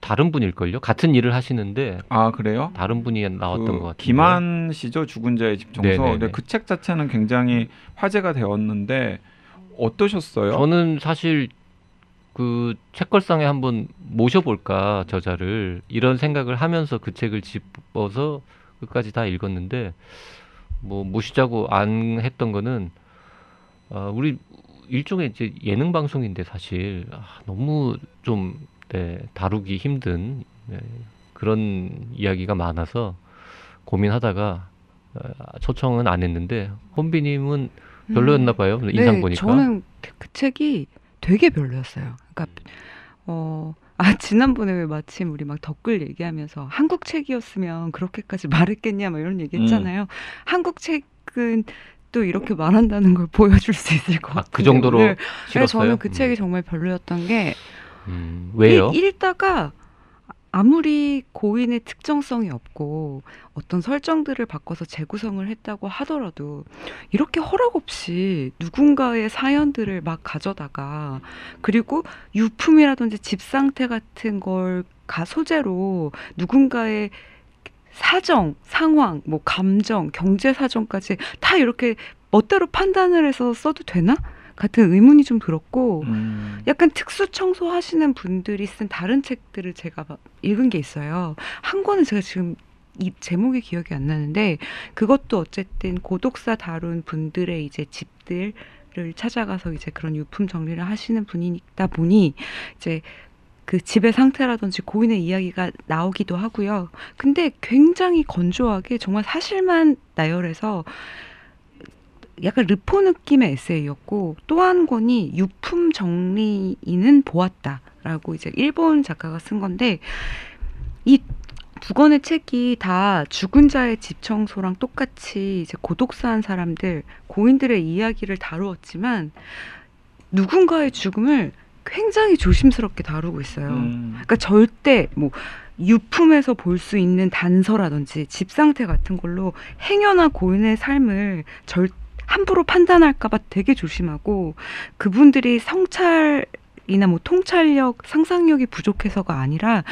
다른 분일걸요. 같은 일을 하시는데 아 그래요? 다른 분이 나왔던 그 것 같아요. 김한 씨죠 죽은 자의 집 청소. 네네네. 근데 그 책 자체는 굉장히 화제가 되었는데 어떠셨어요? 저는 사실 그 책걸상에 한번 모셔볼까 저자를 이런 생각을 하면서 그 책을 집어서 끝까지 다 읽었는데 뭐 모시자고 안 했던 거는 아, 우리 일종의 이제 예능 방송인데 사실 아, 너무 좀 네, 다루기 힘든 네, 그런 이야기가 많아서 고민하다가 어, 초청은 안 했는데 혼비님은 별로였나 봐요 인상 네, 보니까 저는 그 책이 되게 별로였어요. 그러니까 어. 아 지난번에 왜 마침 우리 막 댓글 얘기하면서 한국 책이었으면 그렇게까지 말했겠냐 막 이런 얘기했잖아요. 한국 책은 또 이렇게 말한다는 걸 보여줄 수 있을 것 아, 같아요. 그 정도로 네, 싫었어요. 저는 그 음. 책이 정말 별로였던 게 음, 왜요? 읽, 읽다가 아무리 고인의 특정성이 없고 어떤 설정들을 바꿔서 재구성을 했다고 하더라도 이렇게 허락 없이 누군가의 사연들을 막 가져다가 그리고 유품이라든지 집 상태 같은 걸 가 소재로 누군가의 사정, 상황, 뭐 감정, 경제 사정까지 다 이렇게 멋대로 판단을 해서 써도 되나? 같은 의문이 좀 들었고 음. 약간 특수 청소하시는 분들이 쓴 다른 책들을 제가 막 읽은 게 있어요. 한 권은 제가 지금 이 제목이 기억이 안 나는데 그것도 어쨌든 고독사 다룬 분들의 이제 집들을 찾아가서 이제 그런 유품 정리를 하시는 분이다 보니 이제 그 집의 상태라든지 고인의 이야기가 나오기도 하고요. 근데 굉장히 건조하게 정말 사실만 나열해서 약간 르포 느낌의 에세이였고 또 한 권이 유품 정리인은 보았다라고 이제 일본 작가가 쓴 건데 이 두 권의 책이 다 죽은 자의 집 청소랑 똑같이 이제 고독사한 사람들 고인들의 이야기를 다루었지만 누군가의 죽음을 굉장히 조심스럽게 다루고 있어요. 음. 그러니까 절대 뭐 유품에서 볼 수 있는 단서라든지 집 상태 같은 걸로 행여나 고인의 삶을 절 함부로 판단할까봐 되게 조심하고 그분들이 성찰 이나 뭐 통찰력, 상상력이 부족해서가 아니라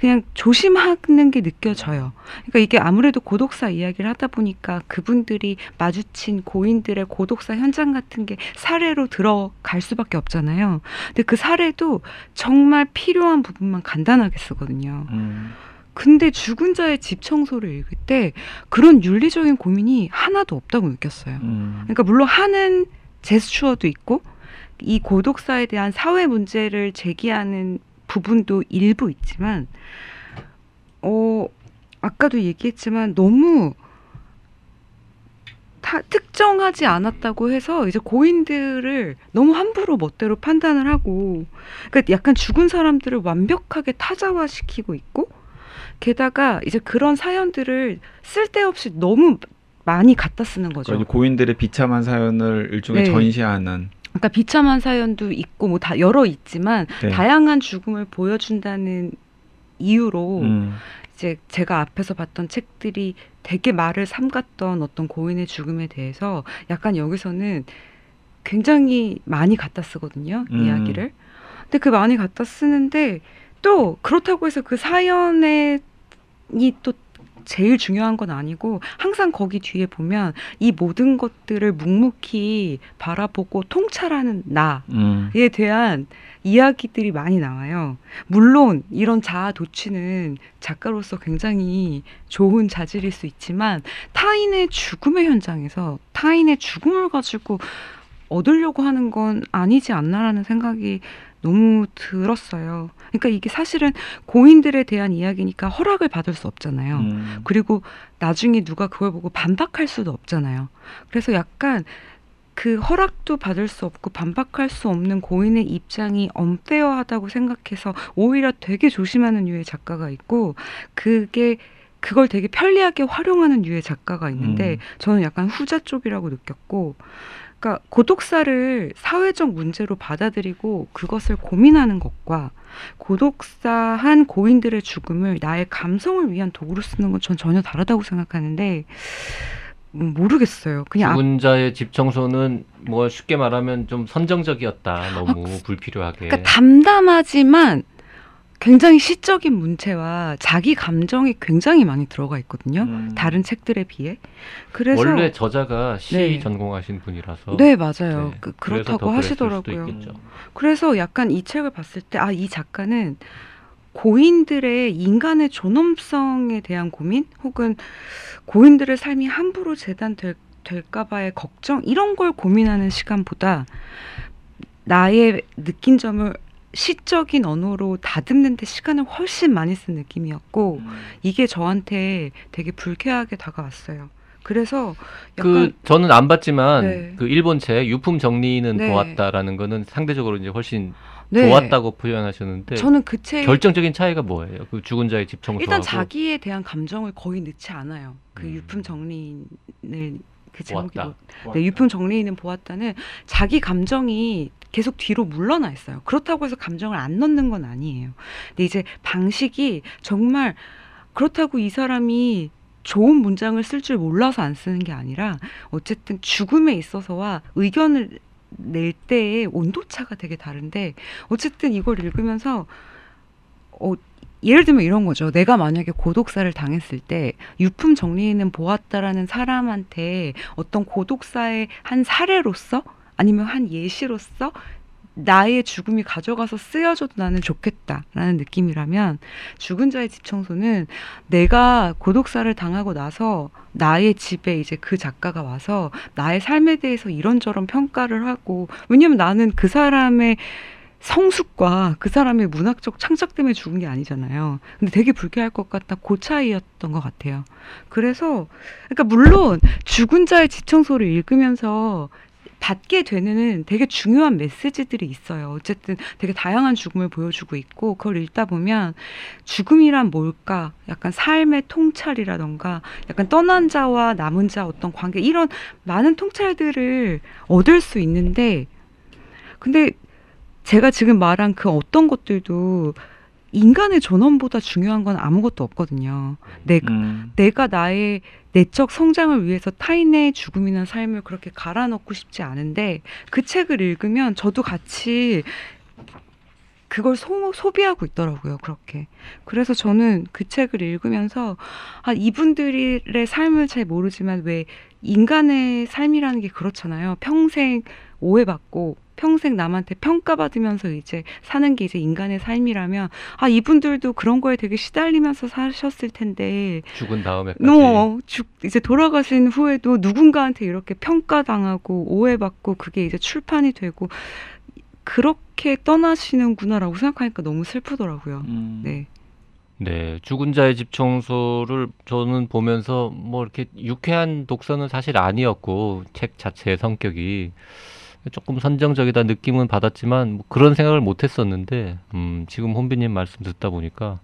그냥 조심하는 게 느껴져요. 그러니까 이게 아무래도 고독사 이야기를 하다 보니까 그분들이 마주친 고인들의 고독사 현장 같은 게 사례로 들어갈 수밖에 없잖아요. 근데 그 사례도 정말 필요한 부분만 간단하게 쓰거든요. 음. 근데 죽은 자의 집 청소를 읽을 때 그런 윤리적인 고민이 하나도 없다고 느꼈어요. 음. 그러니까 물론 하는 제스처도 있고 이 고독사에 대한 사회 문제를 제기하는 부분도 일부 있지만 어 아까도 얘기했지만 너무 다 특정하지 않았다고 해서 이제 고인들을 너무 함부로 멋대로 판단을 하고 그러니까 약간 죽은 사람들을 완벽하게 타자화시키고 있고 게다가 이제 그런 사연들을 쓸데없이 너무 많이 갖다 쓰는 거죠. 그러니까 고인들의 비참한 사연을 일종의 네. 전시하는 그러니까 비참한 사연도 있고 뭐 다 여러 있지만 네. 다양한 죽음을 보여준다는 이유로 음. 이제 제가 앞에서 봤던 책들이 되게 말을 삼갔던 어떤 고인의 죽음에 대해서 약간 여기서는 굉장히 많이 갖다 쓰거든요 음. 이야기를. 근데 그 많이 갖다 쓰는데 또 그렇다고 해서 그 사연에 이 또 제일 중요한 건 아니고 항상 거기 뒤에 보면 이 모든 것들을 묵묵히 바라보고 통찰하는 나에 음. 대한 이야기들이 많이 나와요. 물론 이런 자아 도취는 작가로서 굉장히 좋은 자질일 수 있지만 타인의 죽음의 현장에서 타인의 죽음을 가지고 얻으려고 하는 건 아니지 않나라는 생각이 너무 들었어요. 그러니까 이게 사실은 고인들에 대한 이야기니까 허락을 받을 수 없잖아요. 음. 그리고 나중에 누가 그걸 보고 반박할 수도 없잖아요. 그래서 약간 그 허락도 받을 수 없고 반박할 수 없는 고인의 입장이 언페어하다고 생각해서 오히려 되게 조심하는 유의 작가가 있고 그게 그걸 되게 편리하게 활용하는 유의 작가가 있는데 음. 저는 약간 후자 쪽이라고 느꼈고 그러니까 고독사를 사회적 문제로 받아들이고 그것을 고민하는 것과 고독사한 고인들의 죽음을 나의 감성을 위한 도구로 쓰는 건 전 전혀 다르다고 생각하는데 음, 모르겠어요. 그냥 앞- 죽은 자의 집 청소는 뭐 쉽게 말하면 좀 선정적이었다. 너무 불필요하게. 그러니까 담담하지만 굉장히 시적인 문체와 자기 감정이 굉장히 많이 들어가 있거든요. 음. 다른 책들에 비해. 그래서 원래 저자가 시 네. 전공하신 분이라서 네 맞아요. 네. 그, 수도 하시더라고요. 그래서 약간 이 책을 봤을 때 아 이 작가는 고인들의 인간의 존엄성에 대한 고민 혹은 고인들의 삶이 함부로 재단될 될까봐의 걱정 이런 걸 고민하는 시간보다 나의 느낀 점을 시적인 언어로 다듬는 데 시간을 훨씬 많이 쓴 느낌이었고 음. 이게 저한테 되게 불쾌하게 다가왔어요. 그래서 그 저는 안 봤지만 네. 그 일본 책 유품 정리는 네. 보았다라는 거는 상대적으로 이제 훨씬 네, 좋았다고 표현하셨는데 저는 그 책 결정적인 차이가 뭐예요? 그 죽은 자의 집 청소하고 일단 자기에 대한 감정을 거의 넣지 않아요. 그 음. 유품 정리인을 그 제목이 보았다. 뭐, 네, 유품 정리인은 보았다는 자기 감정이 계속 뒤로 물러나 있어요. 그렇다고 해서 감정을 안 넣는 건 아니에요. 근데 이제 방식이 정말 그렇다고 이 사람이 좋은 문장을 쓸 줄 몰라서 안 쓰는 게 아니라 어쨌든 죽음에 있어서와 의견을 낼 때의 온도차가 되게 다른데 어쨌든 이걸 읽으면서 어, 예를 들면 이런 거죠. 내가 만약에 고독사를 당했을 때 유품 정리인은 보았다라는 사람한테 어떤 고독사의 한 사례로서 아니면 한 예시로서 나의 죽음이 가져가서 쓰여줘도 나는 좋겠다라는 느낌이라면 죽은 자의 집 청소는 내가 고독사를 당하고 나서 나의 집에 이제 그 작가가 와서 나의 삶에 대해서 이런저런 평가를 하고 왜냐면 나는 그 사람의 성숙과 그 사람의 문학적 창작 때문에 죽은 게 아니잖아요. 근데 되게 불쾌할 것 같다. 그 차이였던 것 같아요. 그래서 그러니까 물론 죽은 자의 집 청소를 읽으면서 받게 되는 되게 중요한 메시지들이 있어요. 어쨌든 되게 다양한 죽음을 보여주고 있고 그걸 읽다 보면 죽음이란 뭘까? 약간 삶의 통찰이라던가 약간 떠난 자와 남은 자 어떤 관계 이런 많은 통찰들을 얻을 수 있는데 근데 제가 지금 말한 그 어떤 것들도 인간의 존엄보다 중요한 건 아무것도 없거든요. 내, 음. 내가 나의 내적 성장을 위해서 타인의 죽음이나 삶을 그렇게 갈아넣고 싶지 않은데 그 책을 읽으면 저도 같이 그걸 소, 소비하고 있더라고요. 그렇게. 그래서 저는 그 책을 읽으면서 아 이분들의 삶을 잘 모르지만 왜 인간의 삶이라는 게 그렇잖아요. 평생 오해받고 평생 남한테 평가받으면서 이제 사는 게 이제 인간의 삶이라면 아 이분들도 그런 거에 되게 시달리면서 사셨을 텐데 죽은 다음에까지. 너 죽, 이제 돌아가신 후에도 누군가한테 이렇게 평가당하고 오해받고 그게 이제 출판이 되고 그렇게 떠나시는구나라고 생각하니까 너무 슬프더라고요. 음. 네. 네, 죽은 자의 집 청소를 저는 보면서 뭐 이렇게 유쾌한 독서는 사실 아니었고 책 자체의 성격이 조금 선정적이다 느낌은 받았지만 뭐 그런 생각을 못 했었는데 음, 지금 혼비님 말씀 듣다 보니까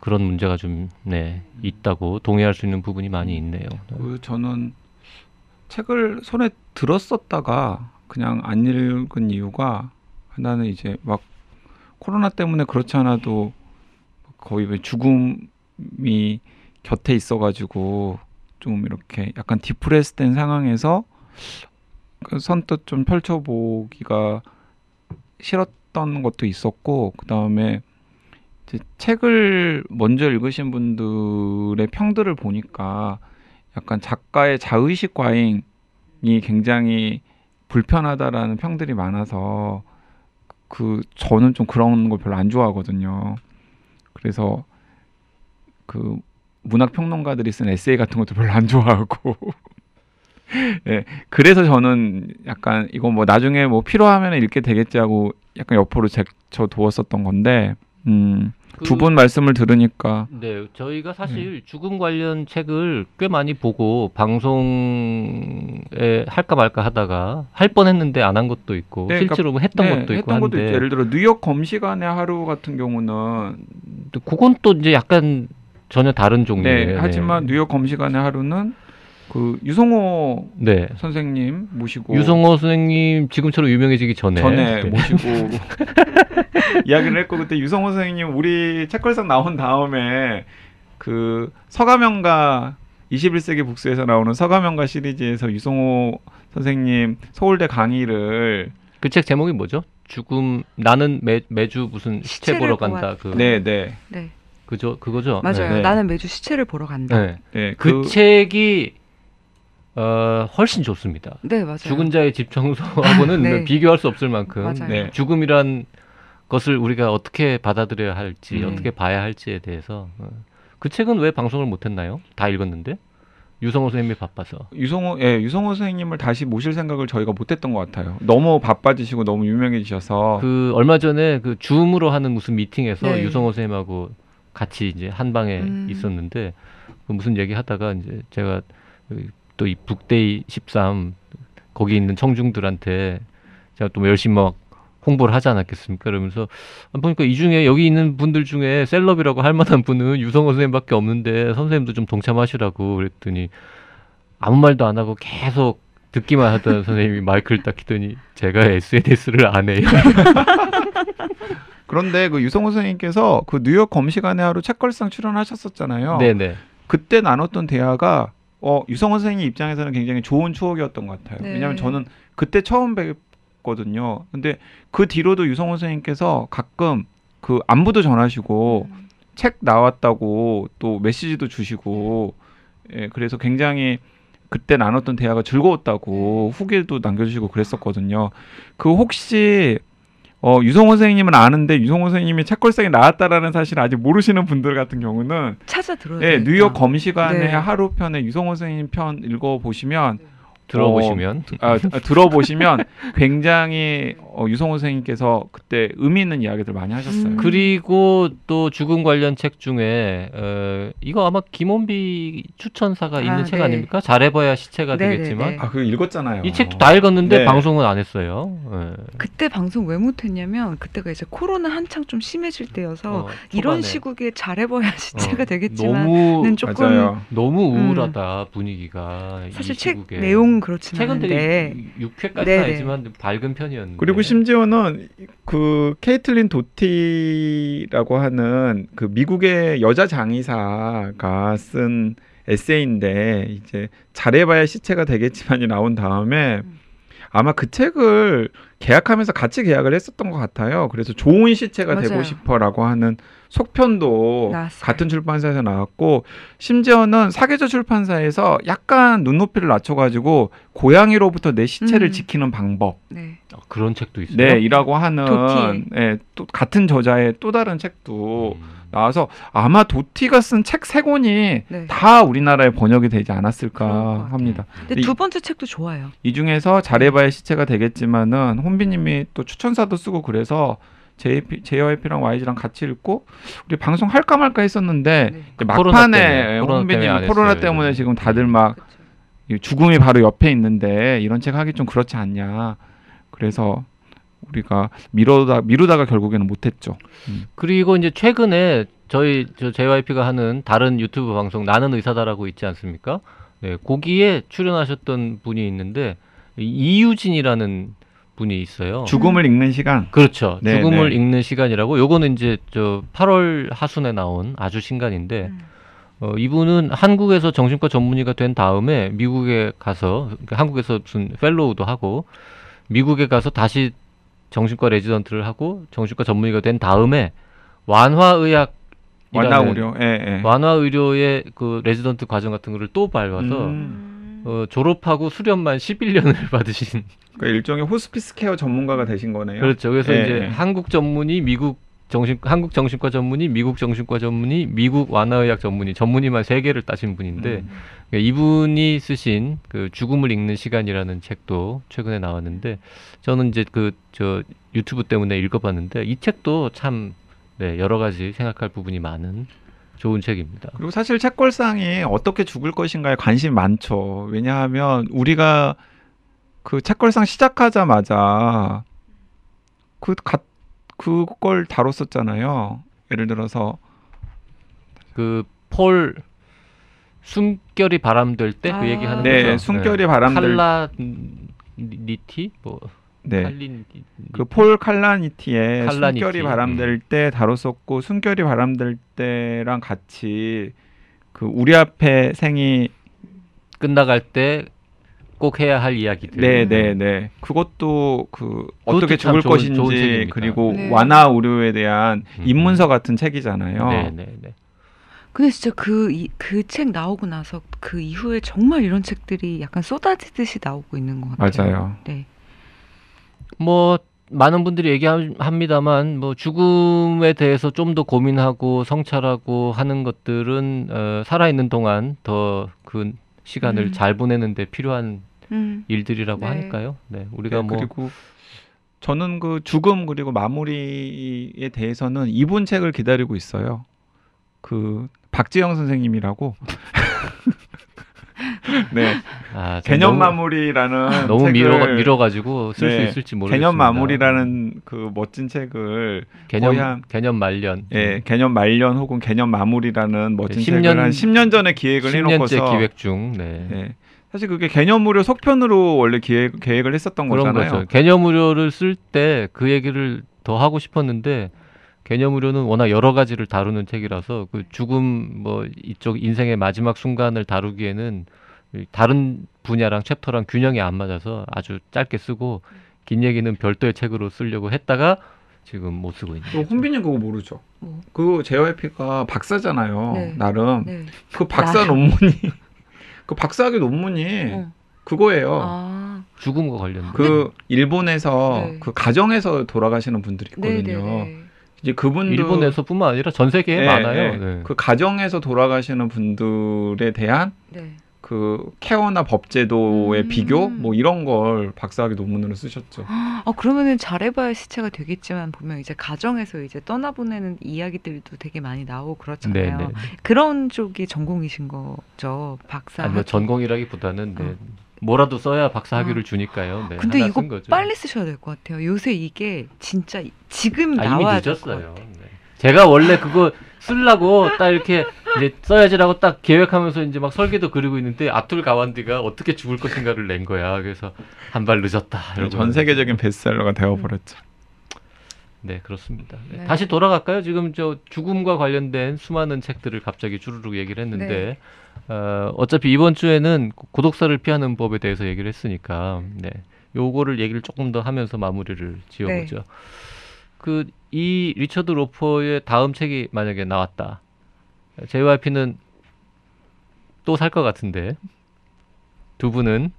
그런 문제가 좀 네, 있다고 동의할 수 있는 부분이 많이 있네요. 그 저는 책을 손에 들었었다가 그냥 안 읽은 이유가 하나는 이제 막 코로나 때문에 그렇지 않아도 거의 왜 죽음이 곁에 있어가지고 좀 이렇게 약간 디프레스된 상황에서 그 선뜻 좀 펼쳐보기가 싫었던 것도 있었고 그 다음에 책을 먼저 읽으신 분들의 평들을 보니까 약간 작가의 자의식 과잉이 굉장히 불편하다라는 평들이 많아서 그 저는 좀 그런 걸 별로 안 좋아하거든요. 그래서 그 문학 평론가들이 쓴 에세이 같은 것도 별로 안 좋아하고 예 그래서 저는 약간 이거 뭐 나중에 뭐 필요하면 읽게 되겠지 하고 약간 옆으로 제쳐 두었었던 건데 음, 두분 말씀을 들으니까 네, 저희가 사실 죽음 관련 책을 꽤 많이 보고 방송에 할까 말까 하다가 할 뻔했는데 안 한 것도 있고 네, 그러니까 실제로 했던 네, 것도 있고 했던 것도 있죠. 예를 들어 뉴욕 검시관의 하루 같은 경우는 또 그건 또 이제 약간 전혀 다른 종류예요. 네, 하지만 뉴욕 검시관의 하루는 그 유성호 네. 선생님 모시고 유성호 선생님 지금처럼 유명해지기 전에 전에 네. 모시고 이야기를 했고 그때 유성호 선생님 우리 책걸상 나온 다음에 그 서가명가 21세기 북스에서 나오는 서가명가 시리즈에서 유성호 선생님 서울대 강의를 그 책 제목이 뭐죠? 죽음 나는 매, 매주 무슨 시체 보러 간다 그 네, 네. 네. 그죠 그거죠. 맞아요. 네. 나는 매주 시체를 보러 간다. 네. 네, 네, 그, 책이 어, 훨씬 좋습니다. 맞아요. 죽은 자의 집 청소하고는 네. 비교할 수 없을 만큼. 네. 죽음이란 것을 우리가 어떻게 받아들여야 할지 음. 어떻게 봐야 할지에 대해서 어. 그 책은 왜 방송을 못 했나요? 다 읽었는데 유성호 선생님이 바빠서 유성호 예, 유성호 선생님을 다시 모실 생각을 저희가 못 했던 것 같아요. 너무 바빠지시고 너무 유명해지셔서 그 얼마 전에 그 줌으로 하는 무슨 미팅에서 네. 유성호 선생님하고 같이 이제 한 방에 음. 있었는데 그 무슨 얘기 하다가 이제 제가 또 이 북데이 13 거기 있는 청중들한테 제가 또 열심히 막 홍보를 하지 않았겠습니까? 그러면서 보니까 이 중에 여기 있는 분들 중에 셀럽이라고 할 만한 분은 유성호 선생님밖에 없는데 선생님도 좀 동참하시라고 그랬더니 아무 말도 안 하고 계속 듣기만 하던 선생님이 마이크를 딱 키더니 제가 SNS를 안 해요. 그런데 그 유성호 선생님께서 그 뉴욕 검시관의 하루 책걸상 출연하셨었잖아요. 네네. 그때 나눴던 대화가 어, 유성호 선생님 입장에서는 굉장히 좋은 추억이었던 것 같아요. 네. 왜냐하면 저는 그때 처음 뵀거든요. 근데 그 뒤로도 유성호 선생님께서 가끔 그 안부도 전하시고 음. 책 나왔다고 또 메시지도 주시고 예, 그래서 굉장히 그때 나눴던 대화가 즐거웠다고 후기도 남겨주시고 그랬었거든요. 그 혹시 어, 유성호 선생님은 아는데 유성호 선생님이 책걸상에 나왔다라는 사실을 아직 모르시는 분들 같은 경우는 찾아 들어야 예, 되니까. 뉴욕 검시관의 네. 하루 편에 유성호 선생님 편 읽어 보시면 들어보시면 아, 아, 들어보시면 굉장히 어, 유성호 선생님께서 그때 의미 있는 이야기들 많이 하셨어요. 음. 그리고 또 죽음 관련 책 중에 어, 이거 아마 김원비 추천사가 있는 아, 책 네. 아닙니까? 잘해봐야 시체가 네, 되겠지만 네, 네. 아, 그거 읽었잖아요. 이 책도 다 읽었는데 네. 방송은 안 했어요. 예. 그때 방송 왜 못했냐면 그때가 이제 코로나 한창 좀 심해질 때여서 어, 이런. 시국에 잘해봐야 시체가 어, 되겠지만은 너무 조금 맞아요. 너무 음. 우울하다 분위기가 사실 이 책. 내용은 책은 않은데 되게 6회까지는 네네. 아니지만 밝은 편이었는데 그리고 심지어는 그 케이틀린 도티라고 하는 그 미국의 여자 장의사가 쓴 에세이인데 이제 잘해봐야 시체가 되겠지만이 나온 다음에 음. 아마 그 책을 계약하면서 같이 계약을 했었던 것 같아요. 그래서 좋은 시체가 되고 맞아요. 싶어라고 하는 속편도 나왔어요. 같은 출판사에서 나왔고 심지어는 사계절 출판사에서 약간 눈높이를 낮춰가지고 고양이로부터 내 시체를 음. 지키는 방법 네. 어, 그런 책도 있어요. 네, 이라고 하는 도티. 예, 또 같은 저자의 또 다른 책도 음. 나와서 아마 도티가 쓴 책 세 권이 네. 다 우리나라에 번역이 되지 않았을까. 합니다. 근데 이- 두 번째 책도 좋아요. 이 중에서 잘해봐야 시체가 되겠지만은 혼비님이 또 추천사도 쓰고 그래서 JP, JYP랑 YG랑 같이 읽고 우리 방송 할까 말까 했었는데 네. 코로나 막판에 때문에, 코로나 때문에 코로나. 지금 다들 음. 막 그쵸. 이 죽음이 바로 옆에 있는데 이런 책 하기 좀 그렇지 않냐. 그래서 우리가 미루다 미루다가 결국에는 못했죠. 그리고 이제 최근에 저희 저 JYP가 하는 다른 유튜브 방송 나는 의사다라고 있지 않습니까? 네, 거기에 출연하셨던 분이 있는데 이- 이유진이라는 분이 있어요. 죽음을 읽는 시간. 그렇죠. 네, 죽음을 네. 읽는 시간이라고. 요거는 이제 저 8월 하순에 나온 아주 신간인데 음. 어, 이분은 한국에서 정신과 전문의가 된 다음에 미국에 가서 그러니까 한국에서 무슨 fellow도 하고 미국에 가서 다시 정신과 레지던트를 하고 정신과 전문의가 된 다음에 완화의학 완화 의료. 예, 예. 완화 의료의 그 레지던트 과정 같은 거를 또 밟아서 음. 어, 졸업하고 수련만 11년을 받으신 그러니까 일종의 호스피스 케어 전문가가 되신 거네요. 그렇죠. 그래서 예, 이제 예. 한국 전문의, 미국 정신 한국 정신과 전문의, 미국 정신과 전문의, 미국 완화의학 전문의, 전문의만 세 개를 따신 분인데 음. 그러니까 이분이 쓰신 그 죽음을 읽는 시간이라는 책도 최근에 나왔는데 저는 이제 그 저 유튜브 때문에 읽어봤는데 이 책도 참 네, 여러 가지 생각할 부분이 많은 좋은 책입니다. 그리고 사실 책걸상이 어떻게 죽을 것인가에 관심이 많죠. 왜냐하면 우리가 그 책걸상 시작하자마자 그 가, 그걸 다뤘었잖아요. 예를 들어서 그 폴 숨결이 바람될 때그 아. 얘기 하는 네, 거죠. 숨결이 바람들 칼라니티 뭐 네. 칼린 그폴 칼라니티의 칼라니티. 숨결이 바람될 때 다뤘었고 숨결이 바람될 때랑 같이 그 우리 앞에 생이 끝나갈 때 꼭 해야 할 이야기들. 네, 네, 네. 그것도 그 어떻게 참 죽을 좋은- 것인지 좋은. 그리고 네. 완화 의료에 대한 음. 입문서 같은 책이잖아요. 네, 네, 네. 근데 진짜 그 그 책 나오고 나서 그 이후에 정말 이런 책들이 약간 쏟아지듯이 나오고 있는 것 같아요. 맞아요. 네. 뭐 많은 분들이 얘기합니다만 뭐 죽음에 대해서 좀 더 고민하고 성찰하고 하는 것들은 어, 살아 있는 동안 더 그 시간을 음. 잘 보내는데 필요한 음. 일들이라고 네. 하니까요. 네, 우리가 네, 뭐 그리고 저는 그 죽음 그리고 마무리에 대해서는 이분 책을 기다리고 있어요. 그 박지영 선생님이라고. 네, 아, 참 개념 너무, 마무리라는 너무 책을 미뤄 미뤄가지고 쓸수 네, 있을지 모르겠습니다. 개념 마무리라는 그 멋진 책을 개념 한- 개념 말년. 예, 개념 말년 혹은 개념 마무리라는 멋진 네, 책을 10년 한 10년 전에 기획을 10년째 해놓고서 기획 중. 네. 예, 사실 그게 개념 무료 속편으로 원래 기획, 계획을 했었던 그런 거잖아요. 거죠. 개념 의료를 쓸 때 그 얘기를 더 하고 싶었는데 개념 의료는 워낙 여러 가지를 다루는 책이라서 그 죽음 뭐 이쪽 인생의 마지막 순간을 다루기에는 이 다른 분야랑 챕터랑 균형이 안 맞아서 아주 짧게 쓰고 긴 얘기는 별도의 책으로 쓰려고 했다가 지금 못 쓰고 있는 그. 혼비님 그거 모르죠? 뭐. 그 JYP가 박사잖아요. 네. 나름 네. 그 박사 나름. 논문이 그 박사학위 논문이 어. 그거예요. 아, 죽음과 관련된. 그 일본에서 네. 그 가정에서 돌아가시는 분들이 있거든요. 네네네. 이제 그분도 일본에서뿐만 아니라 전 세계에 네, 많아요. 네. 네. 그 가정에서 돌아가시는 분들에 대한 네. 그 케어나 법제도의 음. 비교 뭐 이런 걸 박사학위 논문으로 쓰셨죠. 아 그러면은 잘해봐야 시체가 되겠지만 보면 이제 가정에서 이제 떠나보내는 이야기들도 되게 많이 나오고 그렇잖아요. 네, 네. 그런 쪽이 전공이신 거죠, 박사. 아니 뭐 학위. 전공이라기보다는 네. 어. 뭐라도 써야 박사 학위를 어. 주니까요. 네. 근데 이거. 빨리 쓰셔야 될 것 같아요. 요새 이게 진짜 지금 아, 나와야 될것 늦었어요. 같아요. 네. 제가 원래 그거 쓰려고 딱 이렇게 이제 써야지라고 딱 계획하면서 이제 막 설계도 그리고 있는데 아툴 가완디가 어떻게 죽을 것인가를 낸 거야. 그래서 한 발 늦었다. 전 세계적인 베스트셀러가 되어버렸죠. 네 그렇습니다. 네. 네. 다시 돌아갈까요? 지금 저 죽음과 관련된 수많은 책들을 갑자기 주르륵 얘기를 했는데 네. 어, 어차피 이번 주에는 고독사를 피하는 법에 대해서 얘기를 했으니까 네. 요거를 얘기를 조금 더 하면서 마무리를 지어보죠. 네. 그 이 리처드 로퍼의 다음 책이 만약에 나왔다. JYP는 또 살 것 같은데 두 분은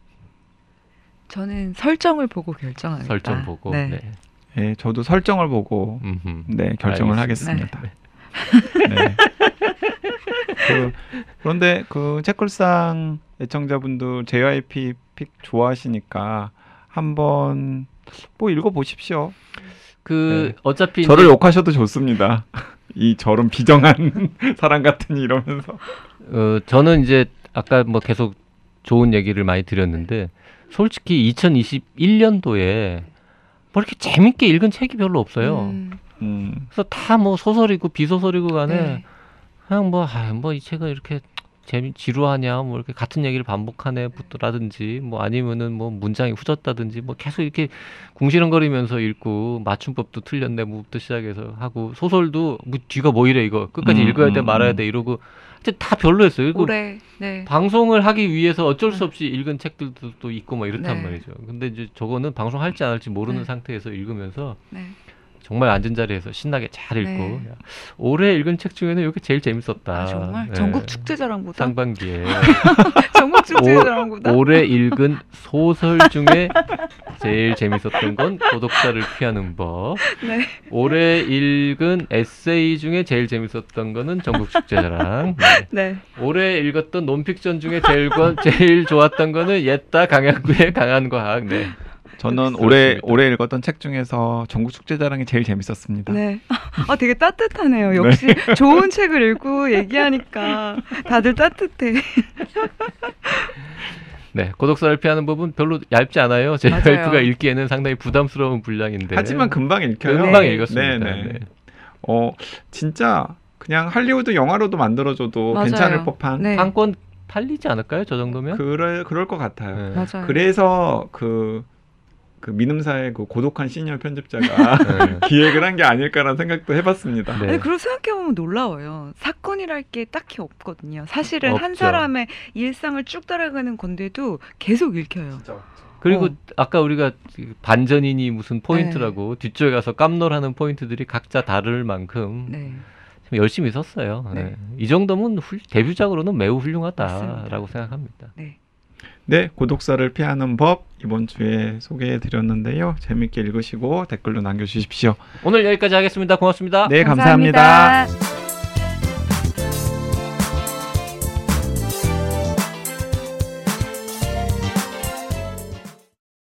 저는 설정을 보고 결정하겠다. 설정 보고 네. 네. 예, 저도 설정을 보고 음흠. 네 결정을 알겠습니다. 하겠습니다. 네. 그, 그런데 그 책걸상 애청자분들 JYP 픽 좋아하시니까 한번 뭐 읽어보십시오. 그 네. 어차피 저를 이제 욕하셔도 좋습니다. 이 저런 비정한 사람 같으니 이러면서 어, 저는 이제 아까 뭐 계속 좋은 얘기를 많이 드렸는데 솔직히 2021년도에 뭐 이렇게 재밌게 읽은 책이 별로 없어요. 음, 음, 그래서 다 뭐 소설이고 비소설이고 간에 네. 그냥 뭐, 아, 뭐이 책은 이렇게 재미 지루하냐, 뭐 이렇게 같은 얘기를 반복하네부터라든지, 뭐 아니면은 뭐 문장이 후졌다든지, 뭐 계속 이렇게 궁시렁거리면서 읽고 맞춤법도 틀렸네, 뭐부터 시작해서 하고 소설도 뭐 뒤가 뭐 이래 이거 끝까지 음, 읽어야 돼 음, 말아야 음. 돼 이러고 하여튼 다 별로였어요. 그리고 올해 네. 방송을 하기 위해서 어쩔 수 없이 읽은 책들도 또 있고 뭐 이렇단 네. 말이죠. 근데 이제 저거는 방송할지 안 할지 모르는 네. 상태에서 읽으면서 네. 정말 앉은 자리에서 신나게 잘 읽고 네. 야, 올해 읽은 책 중에는 이게 제일 재밌었다. 아 정말 네. 전국 축제자랑보다 상반기에 전국 축제자랑보다 올해 읽은 소설 중에 제일 재밌었던 건 고독사를 피하는 법. 네. 올해 읽은 에세이 중에 제일 재밌었던 거는 전국 축제자랑. 네. 네. 올해 읽었던 논픽션 중에 제일 건 제일 좋았던 거는 옛다 강양구의 강한 과학. 네. 저는. 올해 올해 읽었던 책 중에서 전국 축제 자랑이 제일 재밌었습니다. 네. 아 되게 따뜻하네요. 역시 좋은 책을 읽고 얘기하니까 다들 따뜻해. 네, 고독사를 피하는 법은 별로 얇지 않아요. 제 맞아요. 와이프가 읽기에는 상당히 부담스러운 분량인데. 하지만 금방 읽혀요. 금방 네. 읽었습니다. 네, 네. 네. 어 진짜 그냥 할리우드 영화로도 만들어줘도 맞아요. 괜찮을 법한 네. 한권 팔리지 않을까요? 저 정도면? 그럴 그럴 것 같아요. 네. 맞아요. 그래서 그, 그 민음사의 그 고독한 시니어 편집자가 네. 기획을 한 게 아닐까라는 생각도 해봤습니다. 네. 아니 그리고 생각해 보면 놀라워요. 사건이랄 게 딱히 없거든요. 사실은 한 없죠. 사람의 일상을 쭉 따라가는 건데도 계속 읽혀요. 그리고 어. 아까 우리가 반전이니 무슨 포인트라고 뒤쪽에 가서 깜놀하는 포인트들이 각자 다를 만큼 네. 참 열심히 썼어요. 네. 네. 이 정도면 훌- 데뷔작으로는 매우 훌륭하다라고 맞습니다. 생각합니다. 네. 네, 고독사를 피하는 법 이번 주에 소개해 드렸는데요. 재밌게 읽으시고 댓글로 남겨 주십시오. 오늘 여기까지 하겠습니다. 고맙습니다. 네, 감사합니다. 감사합니다.